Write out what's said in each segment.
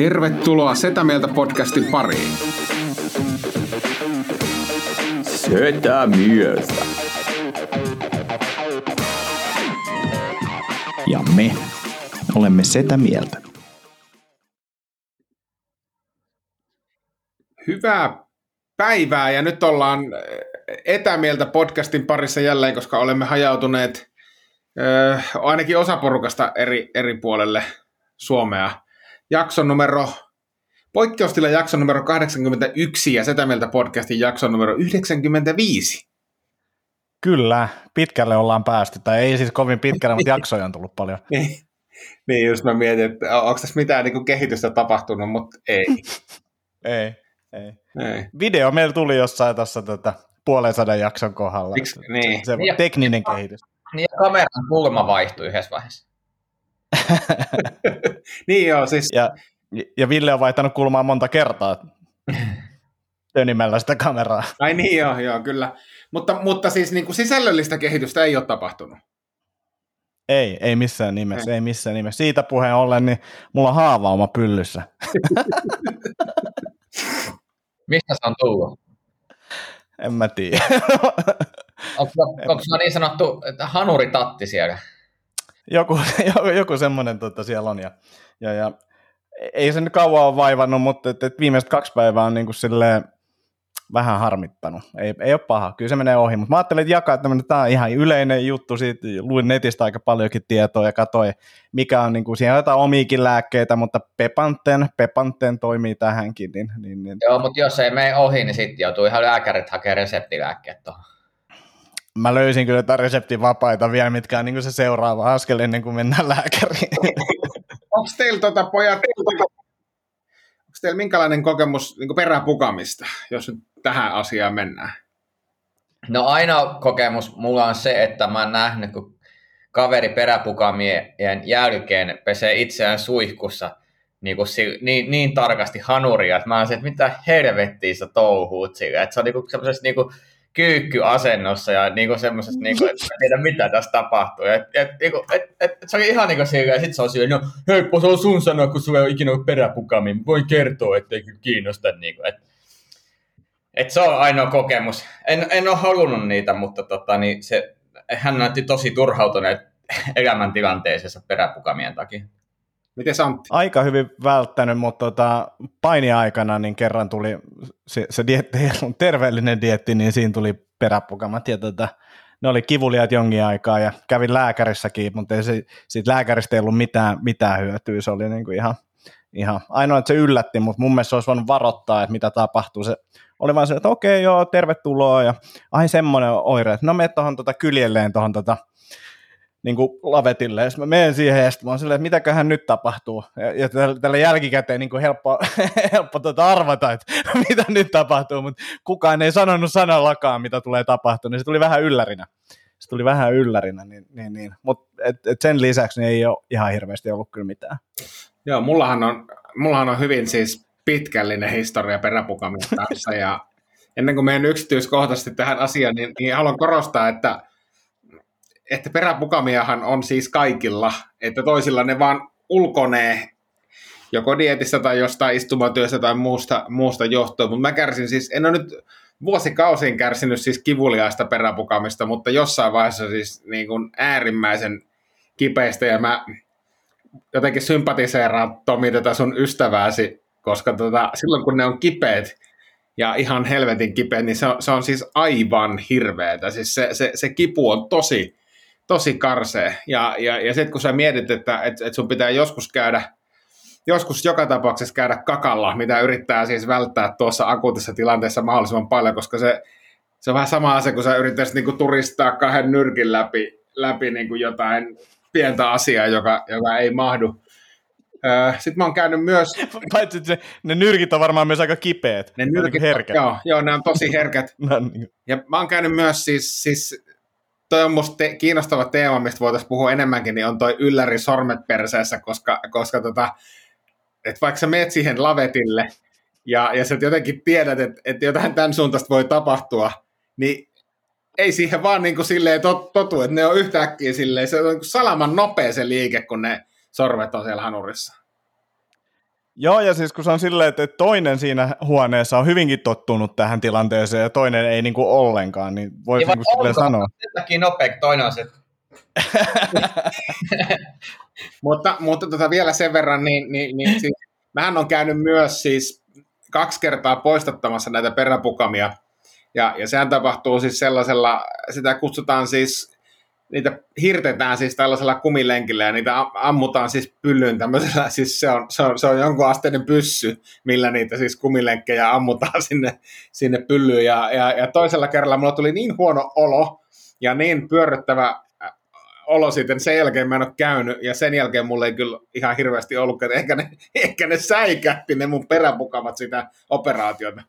Tervetuloa Setä Mieltä podcastin pariin. Setä Mieltä. Ja me olemme Setä Mieltä. Hyvää päivää ja nyt ollaan etämieltä podcastin parissa jälleen, koska olemme hajautuneet äh, ainakin osa porukasta eri, eri puolelle Suomea jakson numero, poikkeustila jakson numero 81 ja Setä Mieltä podcastin jakson numero 95. Kyllä, pitkälle ollaan päästy, tai ei siis kovin pitkälle, mutta jaksoja on tullut paljon. niin, niin just mä mietin, että onko tässä mitään niin kehitystä tapahtunut, mutta ei. ei, ei. ei. Video meillä tuli jossain tässä tätä puolen sadan jakson kohdalla. Miks, niin. Se Niin, tekninen kehitys. Niin ja kameran kulma vaihtui yhdessä vaiheessa. niin joo, siis Ja, ja Ville on vaihtanut kulmaa monta kertaa tönimällä sitä kameraa. Ai niin joo, joo kyllä. Mutta, mutta siis niin kuin sisällöllistä kehitystä ei ole tapahtunut. Ei, ei missään nimessä, ei. ei missään nimessä. Siitä puheen ollen, niin mulla on haavauma pyllyssä. Mistä se on tullut? En mä tiedä. Onko, onko sulla niin sanottu että hanuritatti siellä? joku, joku, semmoinen tota, siellä on. Ja, ja, ja, ei se nyt kauan ole vaivannut, mutta et, et viimeiset kaksi päivää on niin kuin silleen, vähän harmittanut. Ei, ei ole paha, kyllä se menee ohi, mutta mä ajattelin, että jakaa tämmöinen, tämä on ihan yleinen juttu, siitä luin netistä aika paljonkin tietoa ja katsoin, mikä on, niin kuin, siihen jotain omiikin lääkkeitä, mutta Pepanten, Pepanten toimii tähänkin. Niin, niin, niin. Joo, mutta jos ei mene ohi, niin sitten joutuu ihan lääkärit hakemaan reseptilääkkeet tuohon. Mä löysin kyllä jotain reseptivapaita vielä, mitkä on niin kuin se seuraava askel ennen kuin mennään lääkäriin. Onko teillä tota, pojat, onko teillä minkälainen kokemus niin peräpukamista, jos nyt tähän asiaan mennään? No ainoa kokemus mulla on se, että mä oon nähnyt, kun kaveri peräpukamien jälkeen pesee itseään suihkussa niin, kuin, niin, niin tarkasti hanuria, että mä oon se, että mitä helvettiä sä touhuut sillä. Että se on niin kuin, niin kuin, kyykkyasennossa ja niinku semmoisessa, niinku, että en tiedä mitä tässä tapahtuu. Et, et, niinku, et, et, se oli ihan niinku sillä, ja sit se on sillä, no helppo se on sun sanoa, kun sulla ei ole ikinä ollut peräpukami. Voin kertoa, ettei kyllä kiinnosta. Niinku, et, et se on ainoa kokemus. En, en ole halunnut niitä, mutta tota, niin se, hän näytti tosi turhautuneet elämäntilanteeseensa peräpukamien takia. Miten Antti? Aika hyvin välttänyt, mutta tota, paini-aikana niin kerran tuli, se, se dietti terveellinen dietti, niin siinä tuli peräpukamat ja tota, ne oli kivuliaat jonkin aikaa ja kävin lääkärissäkin, mutta ei se, siitä lääkäristä ei ollut mitään, mitään hyötyä, se oli niin kuin ihan, ihan, ainoa, että se yllätti, mutta mun mielestä se olisi voinut varoittaa, että mitä tapahtuu, se oli vaan se, että okei joo, tervetuloa ja ai semmoinen oire, että no mene tuohon tota kyljelleen tuohon tota, niin kuin lavetille, ja mä menen siihen, ja mä oon silleen, että mitäköhän nyt tapahtuu, ja, ja tällä jälkikäteen niin kuin helppo, helppo tuota arvata, että mitä nyt tapahtuu, mutta kukaan ei sanonut sanallakaan, mitä tulee tapahtumaan, niin se tuli vähän yllärinä. Se tuli vähän yllärinä, niin, niin, niin. mutta sen lisäksi niin ei ole ihan hirveästi ollut kyllä mitään. Joo, mullahan on, mullahan on hyvin siis pitkällinen historia peräpukamisen kanssa, ja ennen kuin menen yksityiskohtaisesti tähän asiaan, niin, niin haluan korostaa, että että peräpukamiahan on siis kaikilla, että toisilla ne vaan ulkonee joko dietistä tai jostain istumatyöstä tai muusta, muusta johtuen, mutta mä kärsin siis, en ole nyt vuosikausiin kärsinyt siis kivuliaista peräpukamista, mutta jossain vaiheessa siis niin kuin äärimmäisen kipeistä ja mä jotenkin sympatiseeraan Tomi tätä sun ystävääsi, koska tota, silloin kun ne on kipeät ja ihan helvetin kipeät, niin se on, se on siis aivan hirveetä. Siis se, se, se kipu on tosi, tosi karsee. Ja, ja, ja sitten kun sä mietit, että et, et sun pitää joskus käydä, joskus joka tapauksessa käydä kakalla, mitä yrittää siis välttää tuossa akuutissa tilanteessa mahdollisimman paljon, koska se, se on vähän sama asia, kun sä yrittäisit niinku turistaa kahden nyrkin läpi, läpi niinku jotain pientä asiaa, joka, joka ei mahdu, Öö, Sitten mä oon käynyt myös... Paitsi että ne nyrkit on varmaan myös aika kipeät. Ne nyrkit, herkät. Joo, joo, ne on tosi herkät. No, niin. Ja mä oon käynyt myös siis, siis toi on musta te- kiinnostava teema, mistä voitaisiin puhua enemmänkin, niin on toi ylläri sormet perseessä, koska, koska tota, et vaikka sä meet siihen lavetille ja, ja sä jotenkin tiedät, että, että jotain tämän suuntaista voi tapahtua, niin ei siihen vaan niin kuin silleen tot, totu, että ne on yhtäkkiä silleen, se on niin salaman nopea se liike, kun ne sormet on siellä hanurissa. Joo, ja siis kun se on silleen, että toinen siinä huoneessa on hyvinkin tottunut tähän tilanteeseen ja toinen ei niinku ollenkaan, niin voisi Niin niinku silleen sanoa. Sen takia nopea, toinen on se, Mutta, mutta tota vielä sen verran, niin, niin, niin siis, mähän on käynyt myös siis kaksi kertaa poistattamassa näitä peräpukamia, ja, ja sehän tapahtuu siis sellaisella, sitä kutsutaan siis, niitä hirtetään siis tällaisella kumilenkillä, ja niitä am- ammutaan siis pyllyyn tämmöisellä, siis se on, se on, se on jonkun asteinen pyssy, millä niitä siis kumilenkkejä ammutaan sinne, sinne pyllyyn, ja, ja, ja toisella kerralla mulla tuli niin huono olo, ja niin pyörryttävä olo sitten, sen jälkeen mä en ole käynyt, ja sen jälkeen mulla ei kyllä ihan hirveästi ollut, että ehkä ne, ehkä ne säikähti ne mun peräpukamat sitä operaatiota.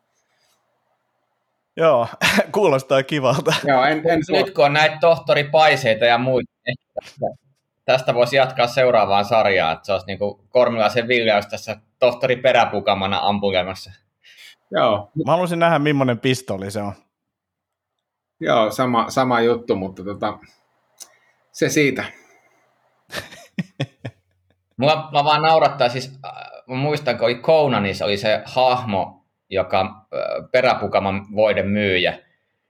Joo, kuulostaa kivalta. Joo, en, en nyt kun on näitä tohtoripaiseita ja muita, niin tästä, tästä voisi jatkaa seuraavaan sarjaan, että se olisi niin kuin Kormilaisen Viljaus tässä tohtori peräpukamana ampulemassa. Joo, Mä haluaisin nähdä, millainen pistoli se on. joo sama, sama juttu, mutta tota, se siitä. Mulla mä vaan naurattaa, siis äh, mä muistan, kun oli Conanissa oli se hahmo, joka peräpukaman voiden myyjä.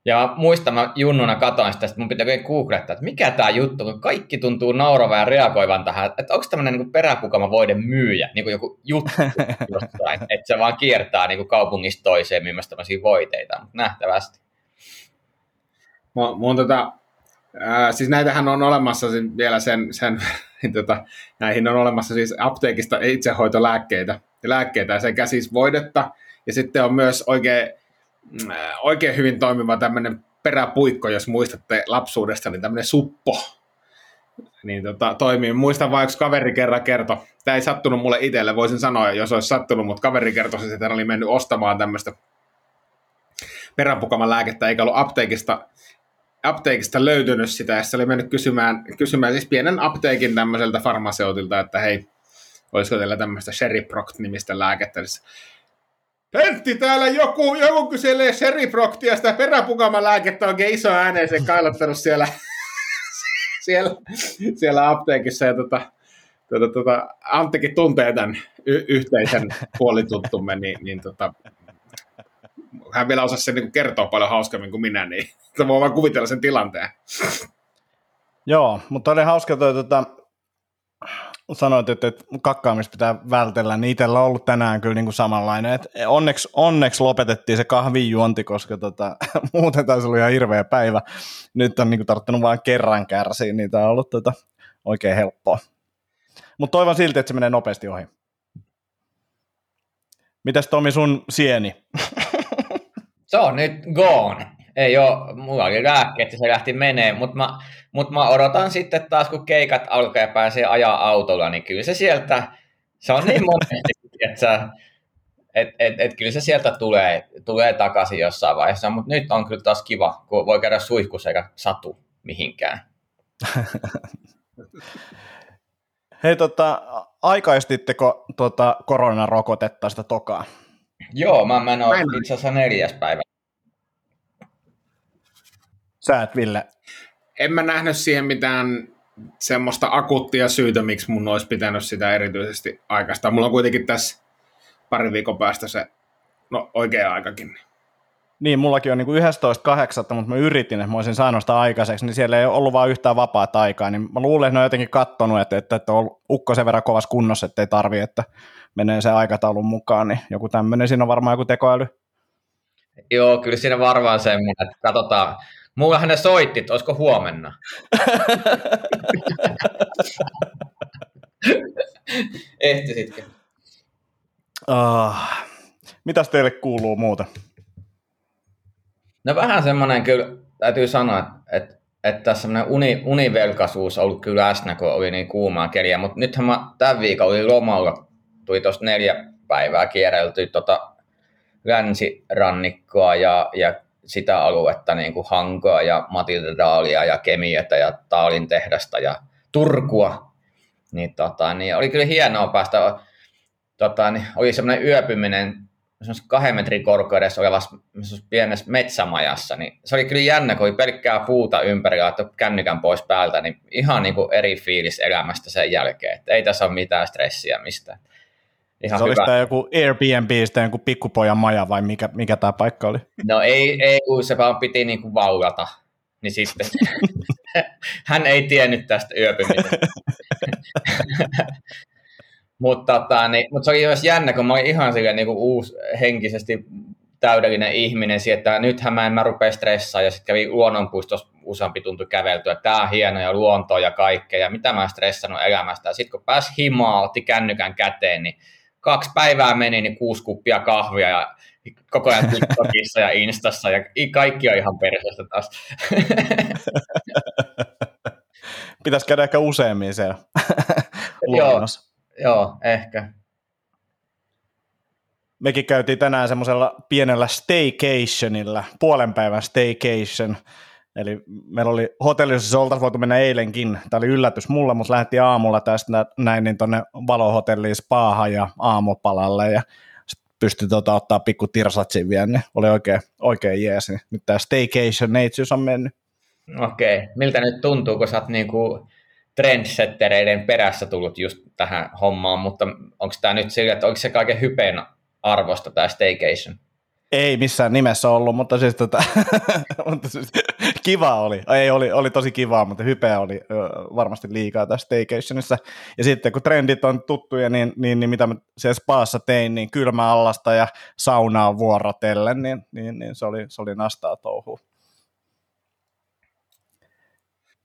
Ja mä muistan, mä junnuna katoin sitä, että mun pitää googlettaa, että mikä tämä juttu, kun kaikki tuntuu nauravan ja reagoivan tähän, että onko tämmöinen niin peräpukama voiden myyjä, niin kuin joku juttu jostain, että se vaan kiertää niin kuin kaupungista toiseen myymässä tämmöisiä voiteita, mutta nähtävästi. Mun, mun tota, ää, siis näitähän on olemassa siis vielä sen, sen niin tota, näihin on olemassa siis apteekista itsehoitolääkkeitä, ja lääkkeitä sekä siis voidetta, ja sitten on myös oikein, mm, ää, oikein hyvin toimiva tämmöinen peräpuikko, jos muistatte lapsuudesta, niin tämmöinen suppo, niin tota, toimii. Muistan vain, yksi kaveri kerran kertoi, tämä ei sattunut mulle itselle, voisin sanoa, jos olisi sattunut, mutta kaveri kertoi, että hän oli mennyt ostamaan tämmöistä peräpukaman lääkettä, eikä ollut apteekista, apteekista löytynyt sitä, ja se oli mennyt kysymään, kysymään siis pienen apteekin tämmöiseltä farmaseutilta, että hei, olisiko teillä tämmöistä Sherryproct-nimistä lääkettä. Pentti, täällä joku, joku kyselee Sherryproctia, sitä peräpukaman lääkettä oikein iso ääneen se kailottanut siellä, siellä, siellä apteekissa, ja tota, tota, tota, Anttikin tuntee tämän y- yhteisen puolituttumme, niin, niin tota, hän vielä osasi sen niin kertoa paljon hauskemmin kuin minä, niin voi vaan kuvitella sen tilanteen. Joo, mutta oli hauska toi, tota, sanoit, että, kakkaamista pitää vältellä, niin itsellä on ollut tänään kyllä niin kuin samanlainen. Et onneksi, onneksi lopetettiin se kahvin juonti, koska tota, muuten taisi olla ihan hirveä päivä. Nyt on niin kuin, tarttunut vain kerran kärsiä, niin tämä on ollut tota, oikein helppoa. Mutta toivon silti, että se menee nopeasti ohi. Mitäs Tomi sun sieni? Se on nyt gone. Ei ole, mulla oli lääkkeet ja se lähti menee, mutta mä, mut mä odotan sitten taas, kun keikat alkaa ja pääsee ajaa autolla, niin kyllä se sieltä, se on niin monesti, että sä, et, et, et kyllä se sieltä tulee, tulee takaisin jossain vaiheessa, mutta nyt on kyllä taas kiva, kun voi käydä suihkussa eikä satu mihinkään. Hei, tota, aikaistitteko tota, koronarokotetta sitä tokaa? Joo, mä, mä en ole Mä en- itse asiassa neljäs päivä. Sä et, Ville. En mä nähnyt siihen mitään semmoista akuuttia syytä, miksi mun olisi pitänyt sitä erityisesti aikaista. Mulla on kuitenkin tässä pari viikon päästä se no, oikea aikakin. Niin, mullakin on niin 11.8, mutta mä yritin, että mä olisin saanut sitä aikaiseksi, niin siellä ei ole ollut vaan yhtään vapaata aikaa, niin mä luulen, että ne on jotenkin kattonut, että, että, että on ukko sen verran kovassa kunnossa, että ei tarvi, että menee se aikataulun mukaan, niin joku tämmöinen, siinä on varmaan joku tekoäly. Joo, kyllä siinä varmaan semmoinen, että katsotaan. Mullahan ne soitti, että olisiko huomenna. Ehtisitkö? Uh, mitäs teille kuuluu muuta? No vähän semmoinen kyllä, täytyy sanoa, että, että että semmoinen uni, univelkaisuus on ollut kyllä läsnä, kun oli niin kuumaa keliä, mutta nythän mä tämän viikon oli lomalla, tuli tuosta neljä päivää kierrelty tota länsirannikkoa ja, ja sitä aluetta, niin kuin Hankoa ja Matildaalia ja Kemiötä ja Taalin tehdasta ja Turkua, niin, tota, niin oli kyllä hienoa päästä, tota, niin oli semmoinen yöpyminen kahden metrin korkeudessa olevassa pienessä metsämajassa, niin se oli kyllä jännä, kun oli pelkkää puuta ympärillä, että kännykän pois päältä, niin ihan niin kuin eri fiilis elämästä sen jälkeen, että ei tässä ole mitään stressiä mistään. Ihan se olisi tämä joku Airbnb, sitten joku pikkupojan maja vai mikä, mikä tämä paikka oli? No ei, ei kun se vaan piti niin kuin vaulata, niin sitten hän ei tiennyt tästä yöpymisestä. mutta, tota, niin, mutta se oli myös jännä, kun mä olin ihan silleen niin kuin uusi henkisesti täydellinen ihminen, että nythän mä en mä rupea stressaa, ja sitten kävi luonnonpuistossa useampi tunti käveltyä, että tämä on hieno ja luonto ja kaikkea, ja mitä mä stressannut elämästä. Ja sitten kun pääsi himaa, otti kännykän käteen, niin kaksi päivää meni, niin kuusi kuppia kahvia ja koko ajan TikTokissa ja Instassa ja kaikki on ihan perseestä taas. Pitäisi käydä ehkä useammin siellä joo, joo, ehkä. Mekin käytiin tänään semmoisella pienellä staycationilla, puolen päivän staycation, Eli meillä oli hotellissa, se oltaisiin voitu mennä eilenkin. Tämä oli yllätys mulle, mutta lähti aamulla tästä näin niin tuonne valohotelliin spaahan ja aamupalalle ja pystyi tota, ottaa pikku tirsatsin vielä, niin oli oikein, oikein jees. Niin nyt tämä staycation neitsyys on mennyt. Okei, okay. miltä nyt tuntuu, kun sä oot niinku trendsettereiden perässä tullut just tähän hommaan, mutta onko tämä nyt sillä, että onko se kaiken hypeen arvosta tämä staycation? Ei missään nimessä ollut, mutta siis, tota, mutta siis kiva oli. Ei, oli, oli tosi kivaa, mutta hypeä oli ö, varmasti liikaa tässä staycationissa. Ja sitten kun trendit on tuttuja, niin, niin, niin mitä mä siellä spaassa tein, niin kylmä allasta ja saunaa vuorotellen, niin, niin, niin se, oli, se oli nastaa touhua.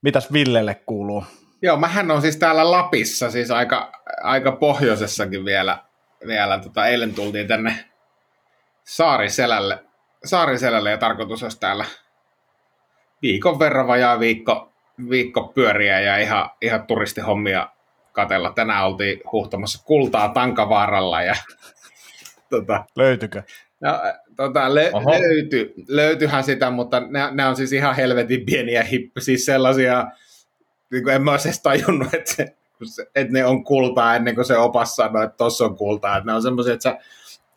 Mitäs Villelle kuuluu? Joo, mähän on siis täällä Lapissa, siis aika, aika pohjoisessakin vielä. vielä tota, eilen tultiin tänne Saariselälle, Saariselälle ja tarkoitus olisi täällä viikon verran vajaa viikko, viikko pyöriä ja ihan, ihan turistihommia katella. Tänään oltiin huhtamassa kultaa Tankavaaralla ja tota, Löytykö? No, tota, le- löyty, löytyhän sitä, mutta ne, on siis ihan helvetin pieniä hippi, siis sellaisia, niin kuin en mä olisi edes tajunnut, että, se, että ne on kultaa ennen kuin se opas sanoi, että tossa on kultaa. Että ne on semmoisia, että sä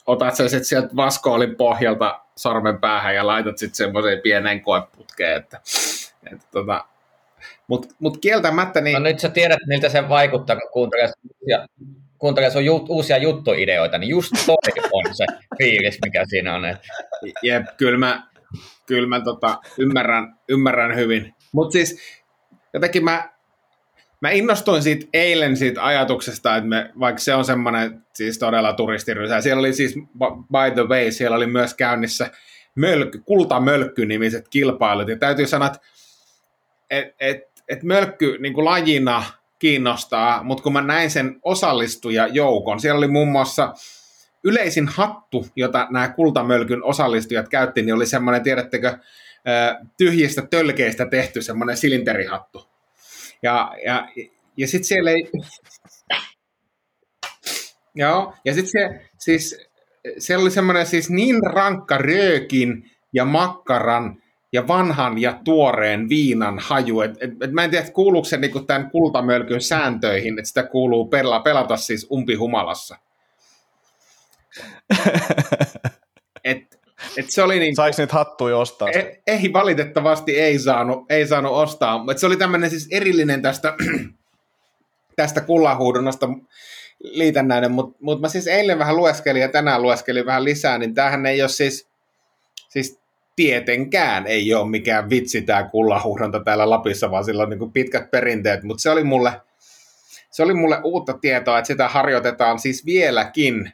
otat sen sitten sieltä vaskoolin pohjalta sormen päähän ja laitat sitten semmoiseen pieneen koeputkeen, että, että tota, mutta mut kieltämättä niin... No nyt sä tiedät, miltä se vaikuttaa, kun kuuntelee, ja kuuntelee sun jut, uusia juttuideoita, niin just toi on se fiilis, mikä siinä on. Että... Jep, kyllä mä, kyllä mä tota, ymmärrän, ymmärrän hyvin. Mutta siis jotenkin mä mä innostuin siitä eilen siitä ajatuksesta, että me, vaikka se on semmoinen siis todella turistirysä, siellä oli siis, by the way, siellä oli myös käynnissä mölkky, kultamölkky-nimiset kilpailut, ja täytyy sanoa, että et, et, et mölkky niin kuin lajina kiinnostaa, mutta kun mä näin sen osallistujajoukon, siellä oli muun muassa yleisin hattu, jota nämä kultamölkyn osallistujat käytti, niin oli semmoinen, tiedättekö, tyhjistä tölkeistä tehty semmoinen silinterihattu. Ja, ja, ja sitten siellä ei... Joo, ja sitten se, siis, siellä oli semmoinen siis niin rankka röökin ja makkaran ja vanhan ja tuoreen viinan haju. Et, et, et mä en tiedä, kuuluuko se niinku tämän kultamölkyn sääntöihin, että sitä kuuluu pelata, pelata siis umpihumalassa. et, et se oli niin, Saiko niitä hattuja ostaa? Ei, ei, valitettavasti ei saanut, ei saanut ostaa. Et se oli tämmöinen siis erillinen tästä, tästä kullahuudonnasta liitännäinen, mutta mut mä siis eilen vähän lueskelin ja tänään lueskelin vähän lisää, niin tämähän ei ole siis, siis tietenkään ei ole mikään vitsi tämä kullahuudonta täällä Lapissa, vaan sillä on niin pitkät perinteet, mutta se oli mulle, se oli mulle uutta tietoa, että sitä harjoitetaan siis vieläkin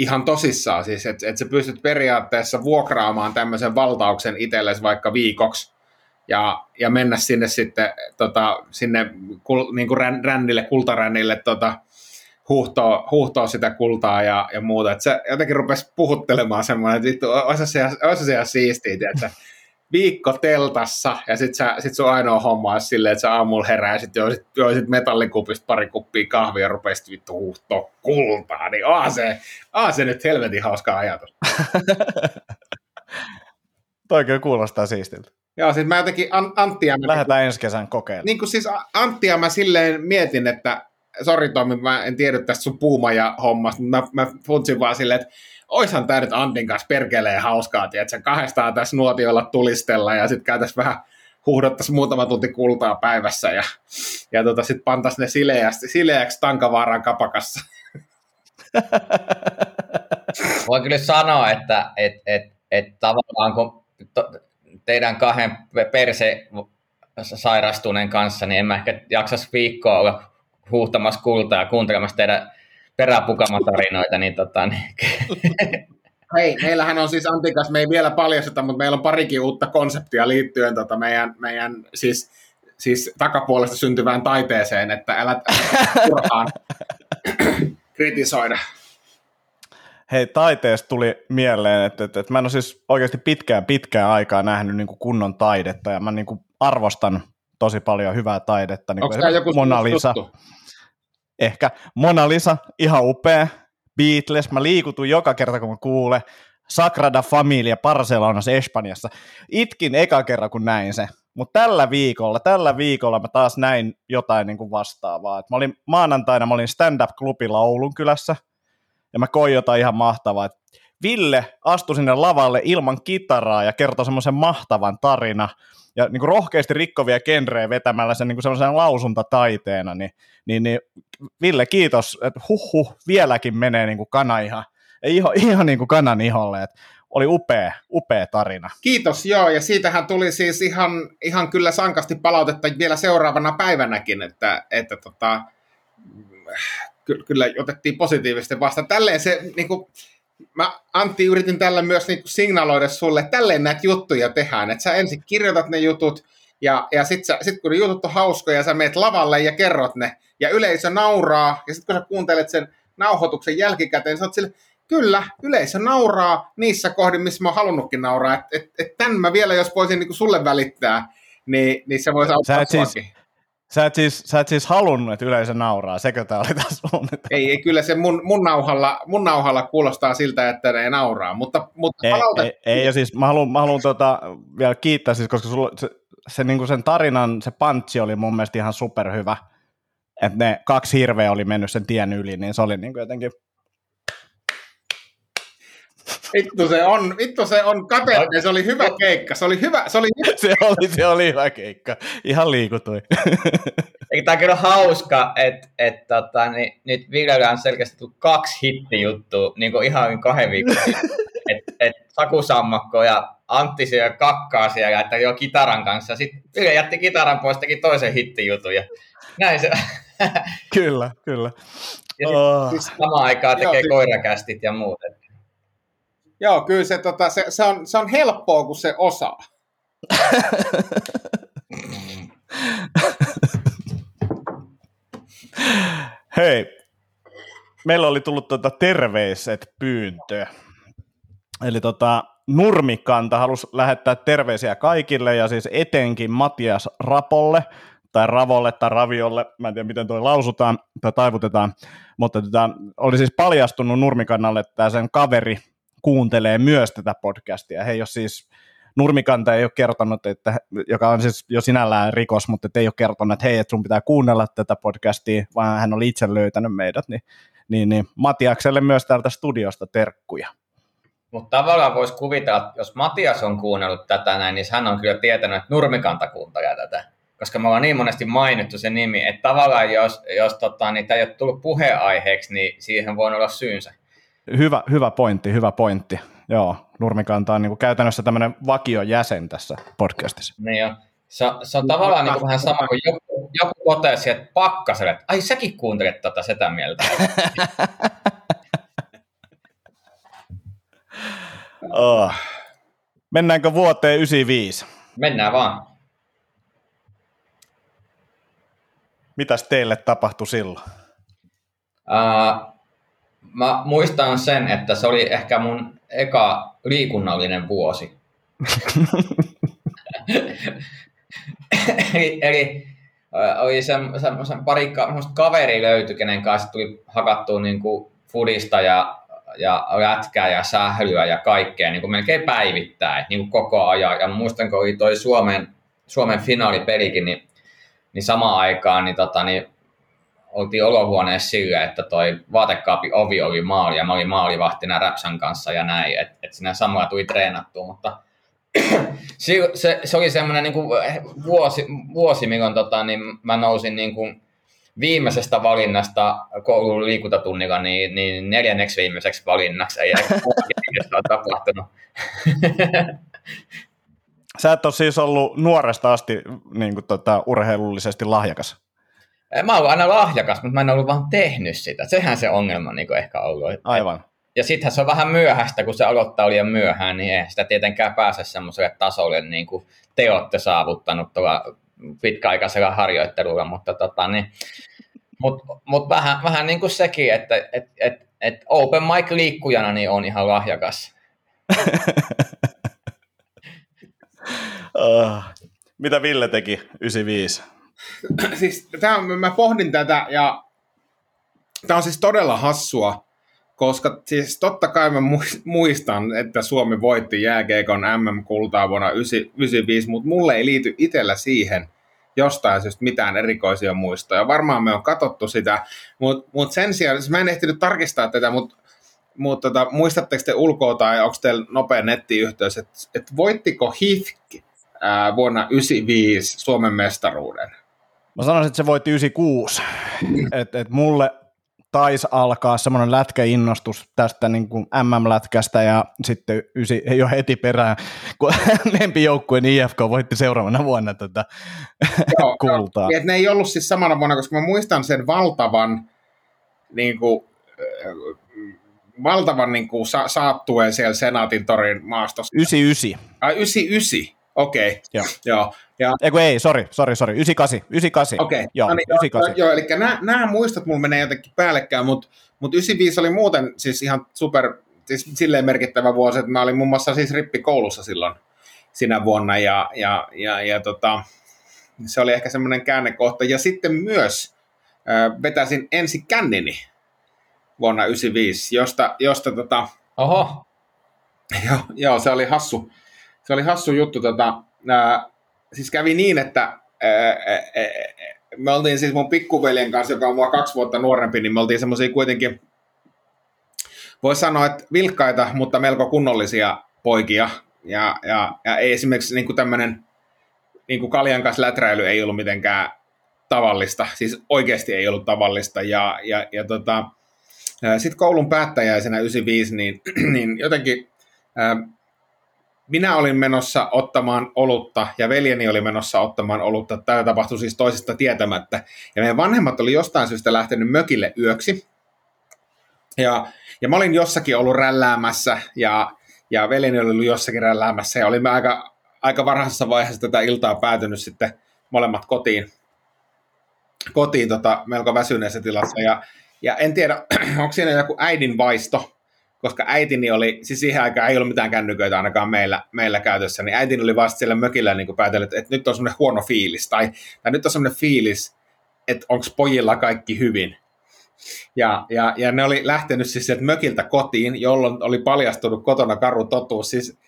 ihan tosissaan siis, että et sä pystyt periaatteessa vuokraamaan tämmöisen valtauksen itsellesi vaikka viikoksi ja, ja mennä sinne sitten tota, sinne kul, niin kuin rän, rännille, kultarännille tota, huuhtoo, huuhtoo sitä kultaa ja, ja muuta. Että se jotenkin rupesi puhuttelemaan semmoinen, että vittu, olisi se ihan siistiä, että viikko teltassa ja sit, sä, sit sun ainoa homma olisi silleen, että sä aamulla herää ja sit joisit, joisit metallikupista pari kuppia kahvia ja rupesit vittu huuhtoo kultaa, niin aa se, aa se nyt helvetin hauska ajatus. Toi kyllä kuulostaa siistiltä. Joo, siis mä jotenkin An- Anttia... Mä Lähdetään ensi kesän kokeilemaan. niin kuin siis Anttia mä silleen mietin, että sori Tomi, mä en tiedä tästä sun puumaja hommasta, mutta mä, mä funtsin vaan silleen, että oishan tää nyt Antin kanssa perkeleen hauskaa, että se kahdestaan tässä nuotiolla tulistella ja sitten käytäisiin vähän huuhdottaisiin muutama tunti kultaa päivässä ja, ja tota, sitten pantaisiin ne sileäksi, sileäksi Tankavaaran kapakassa. Voin kyllä sanoa, että et, et, et tavallaan kun to, teidän kahden perse sairastuneen kanssa, niin en mä ehkä jaksaisi viikkoa olla huuhtamassa kultaa ja kuuntelemassa teidän peräpukamatarinoita, niin tota, niin... Hei, meillähän on siis Antikas, me ei vielä paljasteta, mutta meillä on parikin uutta konseptia liittyen tota meidän, meidän siis, siis takapuolesta syntyvään taiteeseen, että älä turhaan kritisoida. Hei, taiteesta tuli mieleen, että, että, että mä en ole siis oikeasti pitkään pitkään aikaa nähnyt niin kuin kunnon taidetta, ja mä niin kuin arvostan tosi paljon hyvää taidetta. Niin Onko tämä joku Mona Lisa. tuttu? Ehkä. Mona Lisa, ihan upea. Beatles, mä liikutun joka kerta, kun mä kuulen. Sagrada Familia Barcelonassa, Espanjassa. Itkin eka kerran, kun näin se. Mutta tällä viikolla, tällä viikolla mä taas näin jotain niin kuin vastaavaa. Et mä olin maanantaina, mä olin stand-up-klubilla Oulun kylässä, ja mä koin jotain ihan mahtavaa. Et Ville astui sinne lavalle ilman kitaraa ja kertoi semmoisen mahtavan tarina, ja niin kuin rohkeasti rikkovia genrejä vetämällä sen niin semmoisen lausuntataiteena, niin, niin, niin Ville, kiitos, että huh, vieläkin menee niin kuin kana ihan, ihan, ihan niin kuin kanan iholle, että oli upea, upea tarina. Kiitos, joo, ja siitähän tuli siis ihan, ihan kyllä sankasti palautetta vielä seuraavana päivänäkin, että, että tota, ky- kyllä otettiin positiivisesti vasta. Tälleen se, niin kuin, mä Antti yritin tällä myös niin kuin signaloida sulle, että tälleen näitä juttuja tehdään, että sä ensin kirjoitat ne jutut, ja, ja sitten sit kun ne jutut on hauskoja, sä meet lavalle ja kerrot ne, ja yleisö nauraa, ja sitten kun sä kuuntelet sen nauhoituksen jälkikäteen, sä oot sille, kyllä, yleisö nauraa niissä kohdin, missä mä oon halunnutkin nauraa, että et, et tämän mä vielä, jos voisin niin sulle välittää, niin, niin se voisi auttaa Sä et siis-. Sä et, siis, sä et siis halunnut, että yleisö nauraa, sekö tämä oli taas suunnitelma? Ei, ei, kyllä se mun, mun, nauhalla, mun nauhalla kuulostaa siltä, että ne nauraa, mutta, mutta Ei, palautet... ei, ei, ja siis mä haluan, mä haluan tota, vielä kiittää, siis, koska sulla, se, se, niin sen tarinan, se pantsi oli mun mielestä ihan superhyvä, että ne kaksi hirveä oli mennyt sen tien yli, niin se oli niin kuin jotenkin, Vittu se on, vittu se on kateellinen, se oli hyvä keikka, se oli hyvä, se oli hyvä. se oli, se oli hyvä keikka, ihan liikutui. Eikä tämä on kyllä hauska, että et, tota, niin, nyt Villellä on selkeästi tullut kaksi hittijuttua niin kuin ihan kahden viikon. että et Saku Sammakko ja Antti siellä kakkaa siellä, että jo kitaran kanssa. Sitten Ville jätti kitaran pois, teki toisen hittijutun. Ja näin se. kyllä, kyllä. ja Oh. sitten samaan aikaan tekee siis- koirakästit ja muut. Et Joo, kyllä se, tota, se, se, on, se on helppoa, kun se osaa. Hei, meillä oli tullut tuota terveiset pyyntö. Eli tota, Nurmikanta halusi lähettää terveisiä kaikille ja siis etenkin Matias Rapolle tai Ravolle tai Raviolle, mä en tiedä miten toi lausutaan tai taivutetaan, mutta tota, oli siis paljastunut Nurmikannalle, että sen kaveri kuuntelee myös tätä podcastia. He ei ole siis, Nurmikanta ei ole kertonut, että, joka on siis jo sinällään rikos, mutta ei ole kertonut, että hei, että sun pitää kuunnella tätä podcastia, vaan hän oli itse löytänyt meidät, niin, niin, niin Matiakselle myös täältä studiosta terkkuja. Mutta tavallaan voisi kuvitella, että jos Matias on kuunnellut tätä näin, niin hän on kyllä tietänyt, että Nurmikanta kuuntelee tätä. Koska me ollaan niin monesti mainittu se nimi, että tavallaan jos, jos tota, niin tämä ei ole tullut puheenaiheeksi, niin siihen voi olla syynsä. Hyvä, hyvä pointti, hyvä pointti. Joo, Nurmikanta on niin kuin käytännössä tämmöinen vakiojäsen tässä podcastissa. Niin jo. Se, se on tavallaan niin kuin vähän sama kuin joku, joku totesi, että pakkaselle, että ai säkin kuuntelet tätä sitä mieltä. Oh. Mennäänkö vuoteen 95? Mennään vaan. Mitäs teille tapahtui silloin? Uh, mä muistan sen, että se oli ehkä mun eka liikunnallinen vuosi. eli, eli oli semmoisen pari kaveri löytyi, kenen kanssa tuli hakattua niin kuin fudista ja, ja lätkää ja sählyä ja kaikkea niin kuin melkein päivittäin niin kuin koko ajan. Ja muistan, kun oli toi Suomen, Suomen finaalipelikin, niin, niin samaan aikaan niin, tota, niin oltiin olohuoneessa sillä, että toi vaatekaapi ovi oli maali ja mä olin maalivahtina Räpsän kanssa ja näin, että et sinä samalla tuli treenattua, mutta se, se, oli semmoinen niin vuosi, vuosi, milloin tota, niin mä nousin niin kuin viimeisestä valinnasta koulun liikuntatunnilla niin, niin neljänneksi viimeiseksi valinnaksi. Ei ole tapahtunut. Sä et ole siis ollut nuoresta asti niin kuin, tota, urheilullisesti lahjakas? Mä oon aina lahjakas, mutta mä en ollut vaan tehnyt sitä. Sehän se ongelma niin ehkä ollut. Aivan. Ja sittenhän se on vähän myöhäistä, kun se aloittaa liian myöhään, niin ei sitä tietenkään pääse semmoiselle tasolle, niin kuin te olette saavuttanut tuolla pitkäaikaisella harjoittelulla, mutta tota, niin, mut, mut vähän, vähän niin kuin sekin, että et, et, et open mic liikkujana niin on ihan lahjakas. uh, mitä Ville teki 95? siis, tää, mä pohdin tätä ja tämä on siis todella hassua, koska siis totta kai mä muistan, että Suomi voitti jääkeikon MM-kultaa vuonna 1995, mutta mulle ei liity itsellä siihen jostain syystä mitään erikoisia muistoja. Varmaan me on katsottu sitä, mutta mut sen sijaan, siis mä en ehtinyt tarkistaa tätä, mutta mut tota, muistatteko te ulkoa tai onko teillä nopea nettiyhteys, että et voittiko HIFK vuonna 1995 Suomen mestaruuden? Mä sanoisin, että se voitti 96. Et, et mulle taisi alkaa semmoinen lätkäinnostus tästä niin kuin MM-lätkästä ja sitten ysi, jo heti perään, kun lempijoukkueen IFK voitti seuraavana vuonna tätä Joo, kultaa. No, ne ei ollut siis samana vuonna, koska mä muistan sen valtavan niin kuin, valtavan niin kuin, sa- saattueen siellä Senaatin torin maastossa. 99. Ai 99. Okei, okay. joo. joo. Ja... Eiku ei, sori, sori, sori, 98, 98. Okei, okay. joo, no niin, 98. Joo, joo, eli nämä, nämä muistot mulla menee jotenkin päällekkäin, mutta mut 95 oli muuten siis ihan super, siis silleen merkittävä vuosi, että mä olin muun muassa siis rippikoulussa silloin sinä vuonna, ja, ja, ja, ja tota, se oli ehkä semmoinen käännekohta. Ja sitten myös äh, vetäsin ensi kännini vuonna 95, josta, josta tota, Oho. Joo, joo, se oli hassu, se oli hassu juttu. Tota, ää, siis kävi niin, että me oltiin siis mun pikkuveljen kanssa, joka on mua kaksi vuotta nuorempi, niin me oltiin semmoisia kuitenkin, voisi sanoa, että vilkkaita, mutta melko kunnollisia poikia. Ja, ja, ja ei esimerkiksi niin tämmöinen niin kaljan kanssa läträily ei ollut mitenkään tavallista, siis oikeasti ei ollut tavallista. Ja, ja, ja tota, sitten koulun päättäjäisenä 95, niin, niin jotenkin minä olin menossa ottamaan olutta ja veljeni oli menossa ottamaan olutta. Tämä tapahtui siis toisesta tietämättä. Ja meidän vanhemmat oli jostain syystä lähtenyt mökille yöksi. Ja, ja mä olin jossakin ollut rälläämässä ja, ja veljeni oli ollut jossakin rälläämässä ja olimme aika, aika varhaisessa vaiheessa tätä iltaa päätynyt sitten molemmat kotiin, kotiin tota, melko väsyneessä tilassa. Ja, ja en tiedä, onko siinä joku äidin vaisto, koska äitini oli, siis siihen aikaan ei ollut mitään kännyköitä ainakaan meillä, meillä käytössä, niin äitini oli vasta siellä mökillä niin päätellyt, että nyt on semmoinen huono fiilis, tai, tai nyt on semmoinen fiilis, että onko pojilla kaikki hyvin. Ja, ja, ja ne oli lähtenyt siis sieltä mökiltä kotiin, jolloin oli paljastunut kotona karu totuus, siis,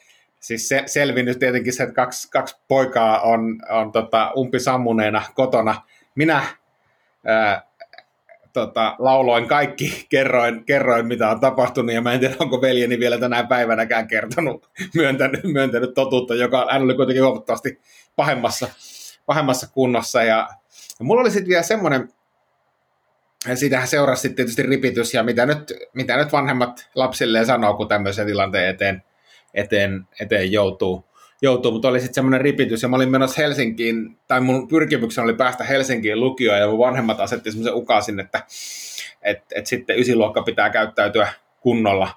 siis se, selvinnyt tietenkin se, että kaksi, kaksi poikaa on, on tota, umpisammuneena kotona. Minä ää, tota, lauloin kaikki, kerroin, kerroin mitä on tapahtunut, ja mä en tiedä, onko veljeni vielä tänä päivänäkään kertonut, myöntänyt, myöntänyt totuutta, joka hän oli kuitenkin huomattavasti pahemmassa, pahemmassa kunnossa. Ja, ja mulla oli sitten vielä semmoinen, siitähän seurasi tietysti ripitys, ja mitä nyt, mitä nyt vanhemmat lapsilleen sanoo, kun tämmöisen tilanteen eteen, eteen, eteen joutuu joutuu, mutta oli sitten semmoinen ripitys, ja mä olin menossa Helsinkiin, tai mun pyrkimyksen oli päästä Helsinkiin lukioon, ja mun vanhemmat asetti semmoisen ukasin, että et, et sitten ysiluokka pitää käyttäytyä kunnolla,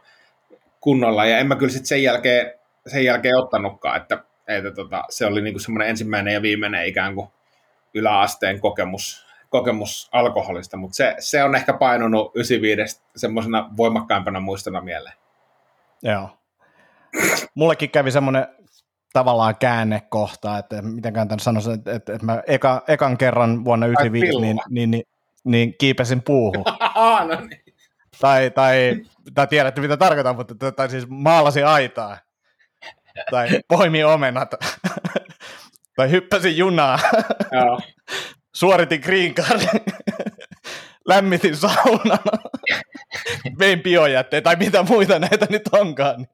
kunnolla ja en mä kyllä sitten sen jälkeen, sen jälkeen ottanutkaan, että, että tota, se oli niinku semmoinen ensimmäinen ja viimeinen ikään kuin yläasteen kokemus, kokemus alkoholista, mutta se, se on ehkä painunut 95 semmoisena voimakkaimpana muistona mieleen. Joo. Mullekin kävi semmoinen tavallaan käännekohta, että mitenkään tämän sanoisin, että, että, että mä eka, ekan kerran vuonna 1995 niin, niin, niin, niin kiipesin puuhun. no niin. tai, tai, tai tiedätte mitä tarkoitan, mutta tai siis maalasin aitaa. tai poimin omenat. tai hyppäsin junaa. Suoritin green cardin. Lämmitin saunan. Vein biojätteen tai mitä muita näitä nyt onkaan.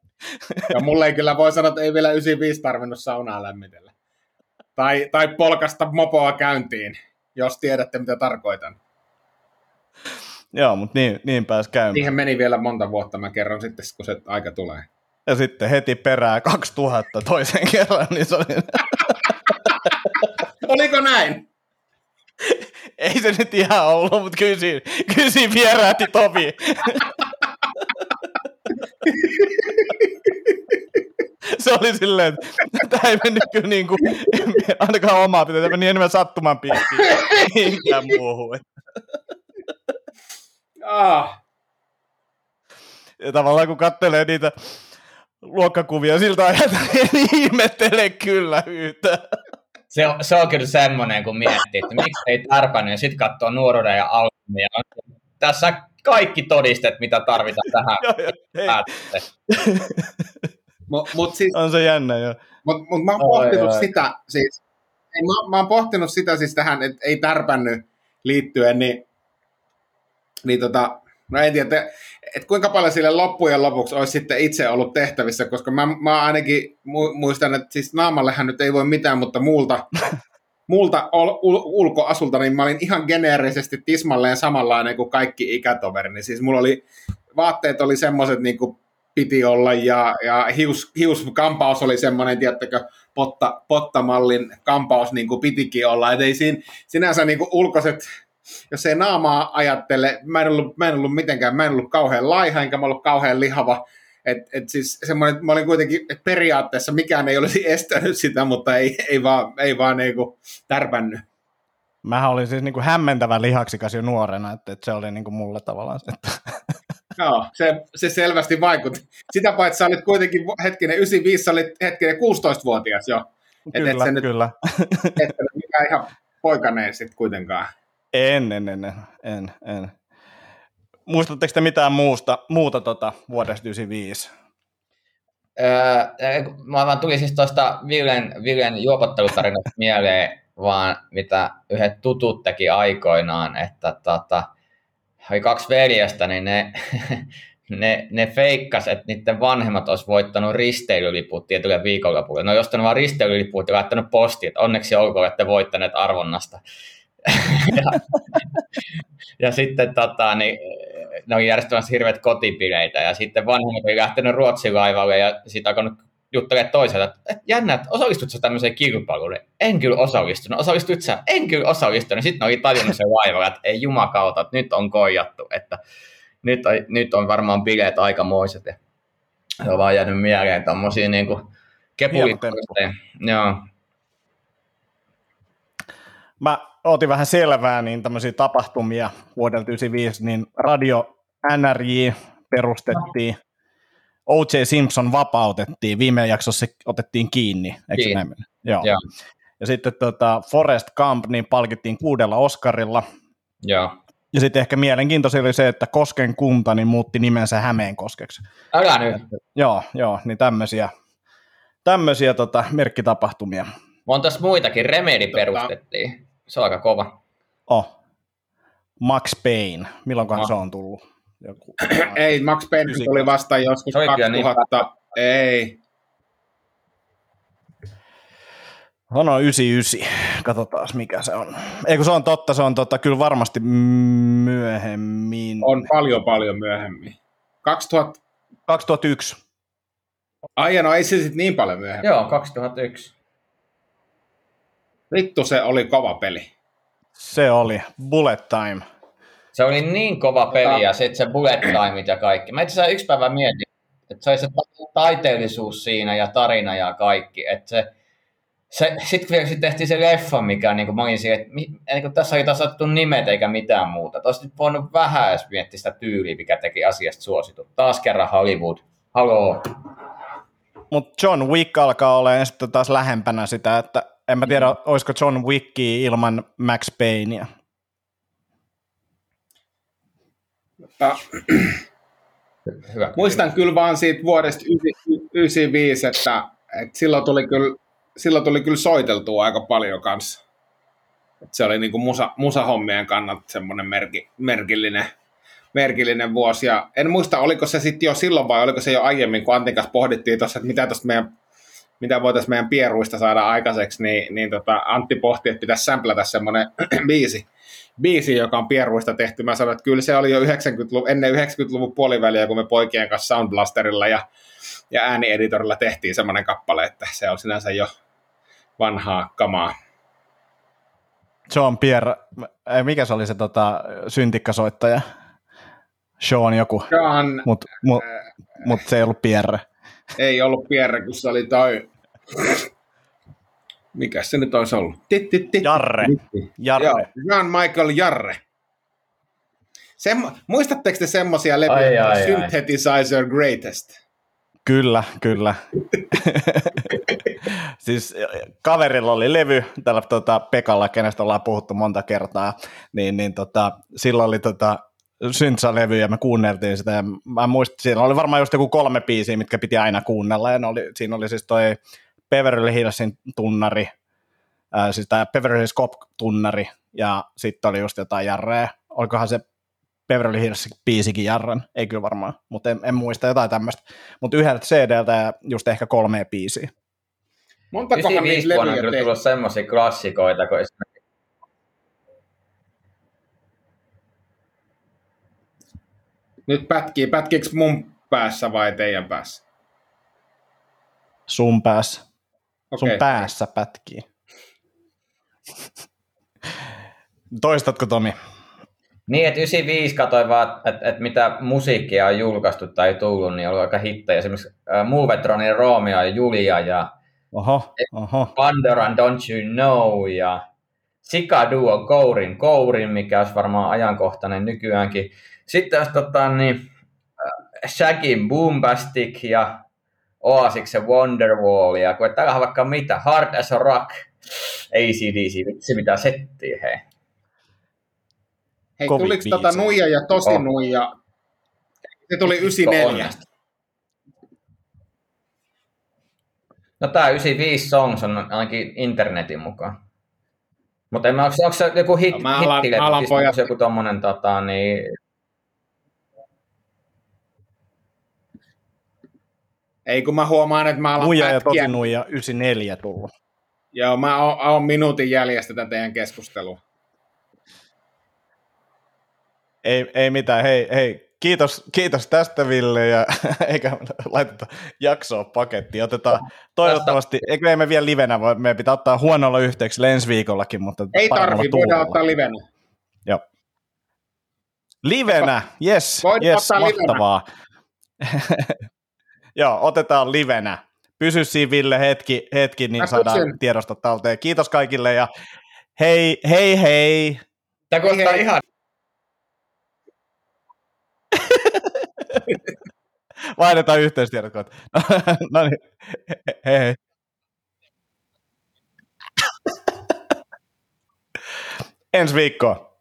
Ja mulle ei kyllä voi sanoa, että ei vielä 95 tarvinnut saunaa lämmitellä. Tai, tai polkasta mopoa käyntiin, jos tiedätte mitä tarkoitan. Joo, mutta niin, niin pääsi käymään. Siihen meni vielä monta vuotta, mä kerron sitten, kun se aika tulee. Ja sitten heti perää 2000 toisen kerran, niin se oli... Oliko näin? Ei se nyt ihan ollut, mutta kyllä siinä, kyllä siinä vierähti Topi. se oli silleen, että tämä ei mennyt kyllä niin kuin, ainakaan omaa pitää, tämä meni enemmän sattuman piikkiin, mihinkään muuhun. Ah, Ja tavallaan kun katselee niitä luokkakuvia siltä ajalta, niin ihmettele kyllä yhtään. Se on, se on kyllä semmoinen, kun miettii, että miksi ei tärpännyt, ja sitten katsoo nuoruuden ja albumia. Tässä kaikki todisteet, mitä tarvitaan tähän Joo, joo. Mut, mut siis, On se jännä, joo. mut, mut mä oon pohtinut sitä, siis, ei, mä, mä oon pohtinut sitä siis tähän, että ei tärpännyt liittyen, niin, niin tota, no en tiedä, että, että kuinka paljon sille loppujen lopuksi olisi sitten itse ollut tehtävissä, koska mä, mä ainakin mu- muistan, että siis naamallehän nyt ei voi mitään, mutta muulta, muulta ol, ul, ulkoasulta, niin mä olin ihan geneerisesti tismalleen samanlainen kuin kaikki ikätoverini. Siis mulla oli, vaatteet oli semmoiset niin kuin piti olla ja, ja hius, hiuskampaus oli semmoinen, tiedättekö, potta, pottamallin kampaus niin kuin pitikin olla. Et ei siinä, sinänsä niin kuin ulkoiset, jos ei naamaa ajattele, mä en ollut, mä en ollut mitenkään, mä en ollut kauhean laiha, enkä mä ollut kauhean lihava. Et, et siis semmoinen, mä olin kuitenkin, periaatteessa mikään ei olisi estänyt sitä, mutta ei, ei vaan, ei vaan niin kuin tärpännyt. Mähän olin siis niin kuin hämmentävä lihaksikas jo nuorena, että, että se oli niin kuin mulle tavallaan se, että Joo, se, se selvästi vaikutti. Sitä paitsi sä olit kuitenkin hetkinen 95, sä olit hetkinen 16-vuotias jo. Et, et kyllä, se nyt, kyllä. et mikään ihan poikaneen sitten kuitenkaan. En, en, en, en, en, en. Muistatteko te mitään muusta, muuta tota vuodesta 95? Öö, mä vaan tuli siis tuosta Villen, Villen juopottelutarinasta mieleen, vaan mitä yhdet tutut teki aikoinaan, että tota, oli kaksi veljestä, niin ne, ne, ne feikkas, että niiden vanhemmat olisi voittanut risteilyliput tietylle viikonlopulle. Ne on ostanut vaan risteilyliput ja laittanut postiin, että onneksi olkoon, että voittaneet arvonnasta. ja, ja sitten tota, niin, ne oli järjestämässä hirveät kotipileitä ja sitten vanhemmat oli lähtenyt Ruotsin laivalle ja sitten alkanut juttelemaan toisaalta, että, jännä, että osallistutko tämmöiseen kilpailuun? En kyllä osallistunut. Osallistuit sä? En kyllä osallistunut. Sitten ne oli tajunnut sen laivalla, että ei jumakauta, että nyt on koijattu, että nyt on, nyt on varmaan bileet aikamoiset. Ja se on vaan jäänyt mieleen tommosia niin kuin kepulikorsteja. Joo. Mä otin vähän selvää, niin tämmöisiä tapahtumia vuodelta 95, niin Radio NRJ perustettiin, O.J. Simpson vapautettiin, viime jaksossa se otettiin kiinni, eikö Kiinni. näin mene? Joo. Joo. Ja sitten tota, Forest Camp niin palkittiin kuudella Oscarilla. Joo. Ja sitten ehkä mielenkiintoista oli se, että Kosken kunta niin muutti nimensä Hämeenkoskeksi. Älä nyt. Joo, joo, niin tämmöisiä, tämmöisiä tota, merkkitapahtumia. On tässä muitakin. Remedi Tota- perustettiin. Se on aika kova. Oh. Max Payne, milloinkohan No. se on tullut? Joku, Ei, Max Payne tuli vasta joskus oli kyllä niin 2000. Ei. No, no 99. Katsotaan mikä se on. Eikö se on totta, se on totta, kyllä varmasti myöhemmin. On paljon paljon myöhemmin. 2000. 2001. Ai no ei se sitten niin paljon myöhemmin. Joo, 2001. Vittu se oli kova peli. Se oli Bullet Time. Se oli niin kova peli Tota- ja sitten se bullet timeit ja kaikki. Mä itse asiassa yksi päivä mietin, että se oli se ta- taiteellisuus siinä ja tarina ja kaikki. Että se, se, sitten vielä sit tehtiin se leffa, mikä niin kuin mä olin siihen, että mi, niin kuin tässä oli taas otettu nimet eikä mitään muuta. Olisi nyt voinut vähän edes miettiä sitä tyyliä, mikä teki asiasta suositun. Taas kerran Hollywood. Haloo. mut John Wick alkaa olla sitten taas lähempänä sitä, että en mä tiedä, olisiko John Wicki ilman Max Paynea. Hyvä. Muistan kyllä vaan siitä vuodesta 1995, että, että silloin, tuli kyllä, silloin tuli kyllä soiteltua aika paljon kanssa. Että se oli niin kuin musa, musahommien kannalta semmoinen merki, merkillinen, merkillinen vuosi. Ja en muista, oliko se sitten jo silloin vai oliko se jo aiemmin, kun Antin kanssa pohdittiin tuossa, että mitä tuosta meidän mitä voitaisiin meidän pieruista saada aikaiseksi, niin, niin tota, Antti pohti, että pitäisi sämplätä semmoinen biisi, biisi, joka on pieruista tehty. Mä sanoin, että kyllä se oli jo 90 ennen 90-luvun puoliväliä, kun me poikien kanssa Soundblasterilla ja, ja äänieditorilla tehtiin semmoinen kappale, että se on sinänsä jo vanhaa kamaa. John Pierre, mikä se oli se tota, syntikkasoittaja? Sean joku, mutta mut, mut se ei ollut Pierre. Ei ollut Pierre, kun se oli toi... Mikä se nyt olisi ollut? Jarre. Jarre. Joo, Jean Michael Jarre. Semmo, muistatteko te semmoisia levyjä, Synthesizer Greatest? Kyllä, kyllä. siis kaverilla oli levy, tällä tota, Pekalla, kenestä ollaan puhuttu monta kertaa, niin, niin tota, silloin oli tota, syntsa-levy ja me kuunneltiin sitä ja mä muistin, siinä oli varmaan just joku kolme biisiä, mitkä piti aina kuunnella ja oli, siinä oli siis toi Beverly Hillsin tunnari, ää, siis tämä Beverly Hills Cop-tunnari ja sitten oli just jotain jarreja, olikohan se Beverly Hills biisikin jarran, ei kyllä varmaan, mutta en, en muista jotain tämmöistä, mutta yhdeltä CDltä ja just ehkä kolme biisiä. Montakohan niitä levyjä on kyllä tullut semmoisia klassikoita, kun Nyt pätkii. Pätkiikö mun päässä vai teidän päässä? Sun päässä. Okay. Sun päässä pätkii. Toistatko Tomi? Niin, että 95 katsoin vaan, että, että mitä musiikkia on julkaistu tai tullut, niin ollut aika hittejä. Esimerkiksi Movetronin Romeo ja Julia ja oho, oho. Pandoran Don't You Know ja Sika Duo Kourin Kourin, mikä olisi varmaan ajankohtainen nykyäänkin. Sitten jos tota, niin, Shagin Boombastic ja Oasiksen Wonderwall ja kun täällä on vaikka mitä, Hard as a Rock, ACDC, vitsi mitä settiä hei. Hei, Kovin tuliko tota Nuija ja Tosi oh. Nuija? Se tuli 94. No tää 95 Songs on ainakin internetin mukaan. Mutta en mä, onko, onko se joku hit, no, mä alan, hittile, alan siis joku tommonen tota, niin, Ei kun mä huomaan, että mä alan Nuija pätkiä. ja tosi nuija 94 tullut. Joo, mä oon, oon minuutin jäljestä tätä teidän keskustelua. Ei, ei mitään, hei, hei, kiitos, kiitos tästä Ville ja eikä laiteta jaksoa pakettiin. Otetaan toivottavasti, eikö me vielä livenä, voi, meidän pitää ottaa huonolla yhteyksi ensi viikollakin, mutta Ei tarvi, voidaan ottaa livenä. Joo. Livenä, yes, yes, mahtavaa. Joo, otetaan livenä. Pysy siinä Ville hetki, hetki niin Mä saadaan kutsin. tiedostot talteen. Kiitos kaikille ja hei, hei, hei. Tämä kuulostaa ihan... Vaihdetaan yhteystiedot. no niin, hei hei. Ensi viikkoon.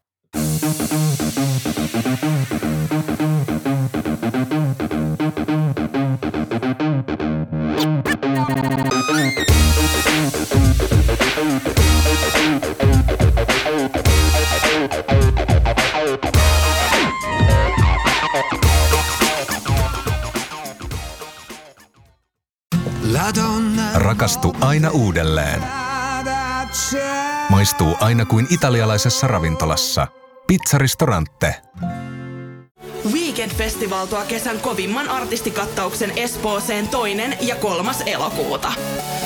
Rakastu aina uudelleen. Maistuu aina kuin italialaisessa ravintolassa. Pizzaristorante. Weekend Festival tuo kesän kovimman artistikattauksen Espooseen toinen ja kolmas elokuuta.